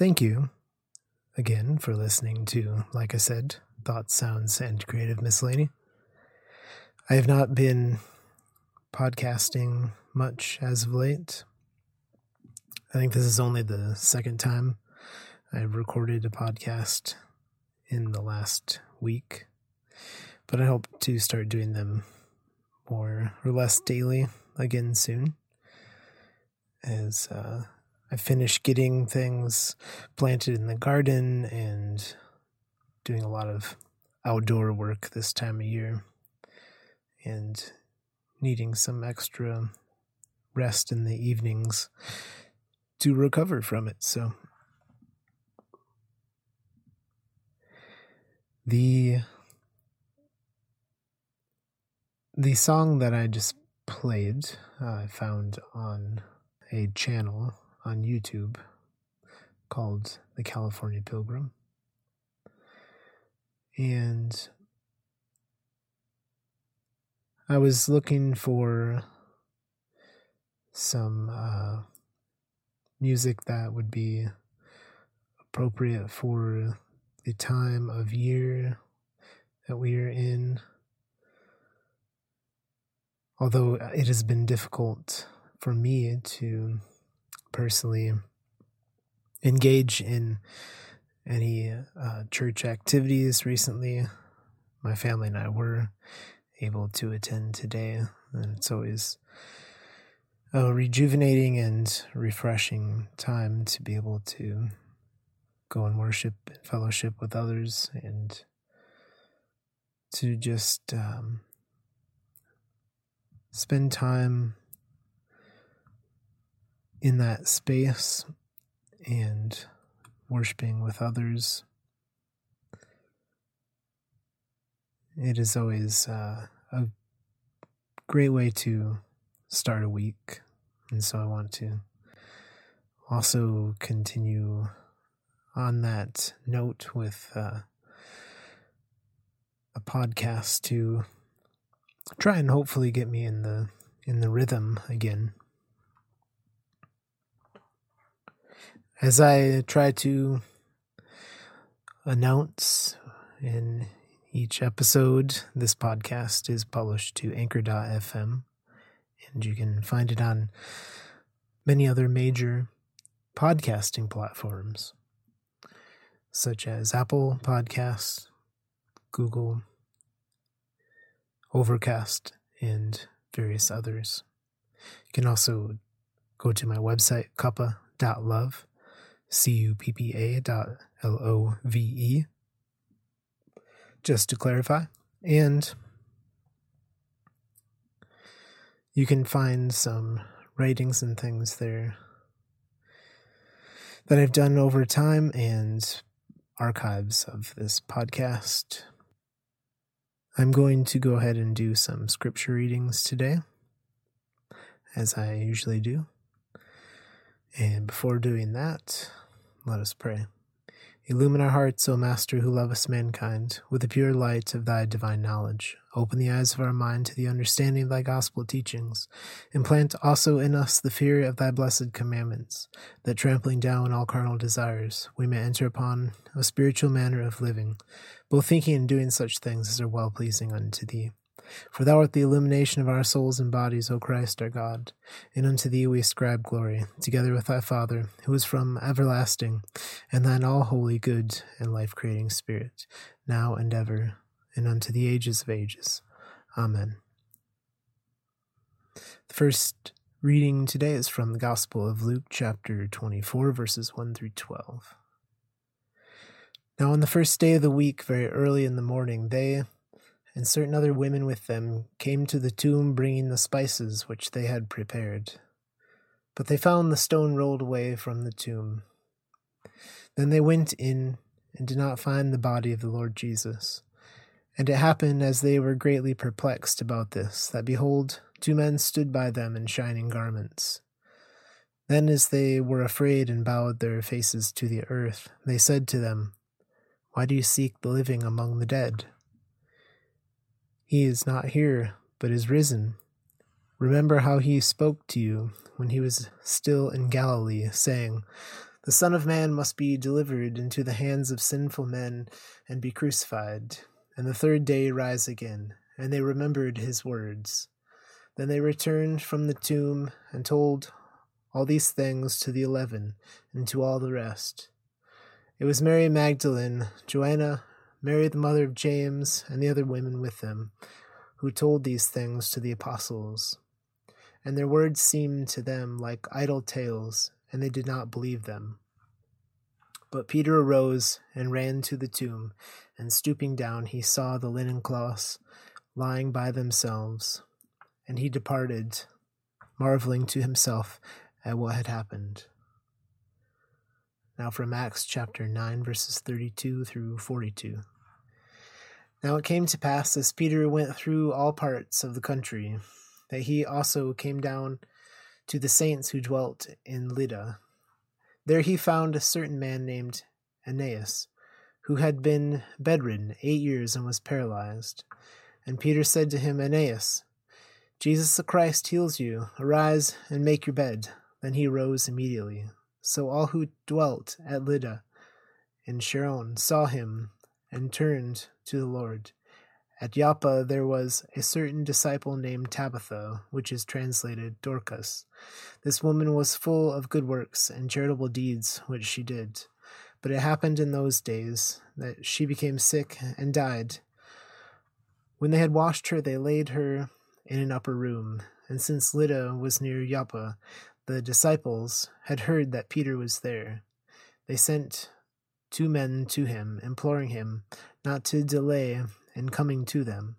thank you again for listening to, like I said, Thoughts, Sounds, and Creative Miscellany. I have not been podcasting much as of late. I think this is only the second time I've recorded a podcast in the last week, but I hope to start doing them more or less daily again soon as uh, I finished getting things planted in the garden and doing a lot of outdoor work this time of year and needing some extra rest in the evenings to recover from it. So the the song that I just played, uh, I found on a channel on YouTube called The California Pilgrim. And I was looking for some uh, music that would be appropriate for the time of year that we are in. Although it has been difficult for me to personally engage in any uh, church activities recently. My family and I were able to attend today, and it's always a rejuvenating and refreshing time to be able to go and worship and fellowship with others and to just um, spend time in that space and worshiping with others. It is always uh, a great way to start a week. And so I want to also continue on that note with uh, a podcast to try and hopefully get me in the in the rhythm again As I try to announce in each episode, this podcast is published to anchor.fm, and you can find it on many other major podcasting platforms, such as Apple Podcasts, Google, Overcast, and various others. You can also go to my website, cuppa.love C-U-P-P-A dot L-O-V-E, just to clarify. And you can find some writings and things there that I've done over time and archives of this podcast. I'm going to go ahead and do some scripture readings today, as I usually do. And before doing that, let us pray. Illumine our hearts, O Master, who lovest mankind, with the pure light of thy divine knowledge. Open the eyes of our mind to the understanding of thy gospel teachings. Implant also in us the fear of thy blessed commandments, that trampling down all carnal desires, we may enter upon a spiritual manner of living, both thinking and doing such things as are well pleasing unto thee. For thou art the illumination of our souls and bodies, O Christ our God. And unto thee we ascribe glory, together with thy Father, who is from everlasting, and thine all holy, good, and life creating Spirit, now and ever, and unto the ages of ages. Amen. The first reading today is from the Gospel of Luke, chapter 24, verses 1 through 12. Now, on the first day of the week, very early in the morning, they, and certain other women with them came to the tomb bringing the spices which they had prepared. But they found the stone rolled away from the tomb. Then they went in and did not find the body of the Lord Jesus. And it happened as they were greatly perplexed about this, that behold, two men stood by them in shining garments. Then, as they were afraid and bowed their faces to the earth, they said to them, Why do you seek the living among the dead? He is not here, but is risen. Remember how he spoke to you when he was still in Galilee, saying, The Son of Man must be delivered into the hands of sinful men and be crucified, and the third day rise again. And they remembered his words. Then they returned from the tomb and told all these things to the eleven and to all the rest. It was Mary Magdalene, Joanna, Mary the mother of James, and the other women with them, who told these things to the apostles. And their words seemed to them like idle tales, and they did not believe them. But Peter arose and ran to the tomb, and stooping down, he saw the linen cloths lying by themselves, and he departed, marveling to himself at what had happened. Now from Acts chapter 9, verses 32 through 42. Now it came to pass as Peter went through all parts of the country, that he also came down to the saints who dwelt in Lydda. There he found a certain man named Aeneas, who had been bedridden eight years and was paralyzed. And Peter said to him, Aeneas, Jesus the Christ heals you. Arise and make your bed. Then he rose immediately. So all who dwelt at Lydda and Sharon saw him and turned to the Lord. At Joppa there was a certain disciple named Tabitha, which is translated Dorcas. This woman was full of good works and charitable deeds which she did. But it happened in those days that she became sick and died. When they had washed her, they laid her in an upper room. And since Lydda was near Joppa, the disciples had heard that Peter was there. They sent two men to him, imploring him not to delay in coming to them.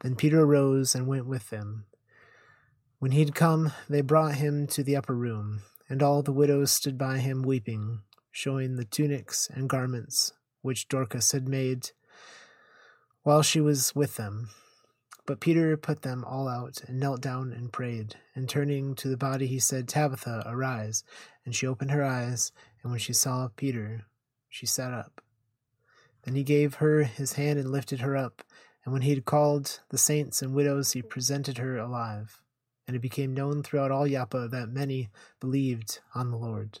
Then Peter arose and went with them. When he had come, they brought him to the upper room, and all the widows stood by him weeping, showing the tunics and garments which Dorcas had made while she was with them. But Peter put them all out and knelt down and prayed. And turning to the body, he said, Tabitha, arise. And she opened her eyes, and when she saw Peter, she sat up. Then he gave her his hand and lifted her up. And when he had called the saints and widows, he presented her alive. And it became known throughout all Joppa that many believed on the Lord.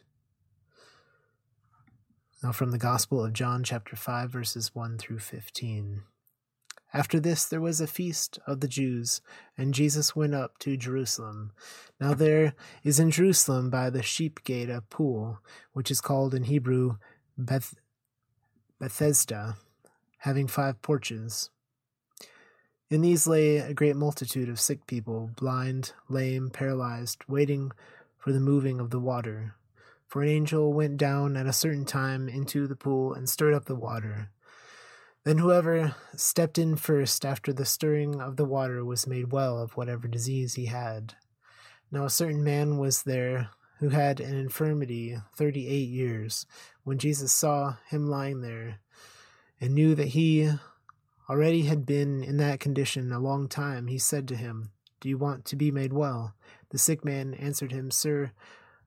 Now, from the Gospel of John, chapter 5, verses 1 through 15. After this, there was a feast of the Jews, and Jesus went up to Jerusalem. Now, there is in Jerusalem by the sheep gate a pool, which is called in Hebrew Beth- Bethesda, having five porches. In these lay a great multitude of sick people, blind, lame, paralyzed, waiting for the moving of the water. For an angel went down at a certain time into the pool and stirred up the water. Then whoever stepped in first after the stirring of the water was made well of whatever disease he had. Now a certain man was there who had an infirmity thirty eight years. When Jesus saw him lying there, and knew that he already had been in that condition a long time, he said to him, Do you want to be made well? The sick man answered him, Sir,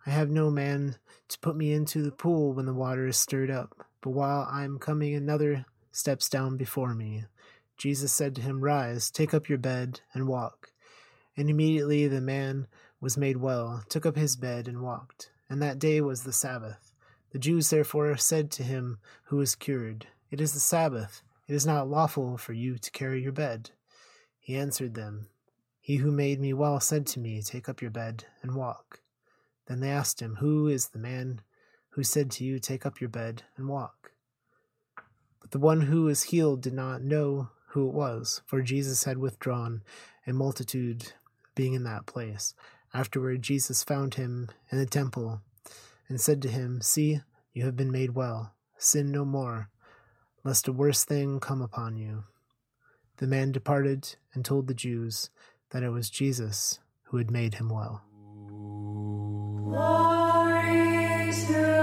I have no man to put me into the pool when the water is stirred up. But while I am coming, another steps down before me. Jesus said to him, Rise, take up your bed, and walk. And immediately the man was made well, took up his bed, and walked. And that day was the Sabbath. The Jews therefore said to him who was cured, It is the Sabbath. It is not lawful for you to carry your bed. He answered them, He who made me well said to me, Take up your bed and walk. Then they asked him, Who is the man who said to you, Take up your bed and walk? But the one who was healed did not know who it was, for Jesus had withdrawn, a multitude being in that place. Afterward, Jesus found him in the temple and said to him, See, you have been made well. Sin no more, lest a worse thing come upon you. The man departed and told the Jews that it was Jesus who had made him well. Glory to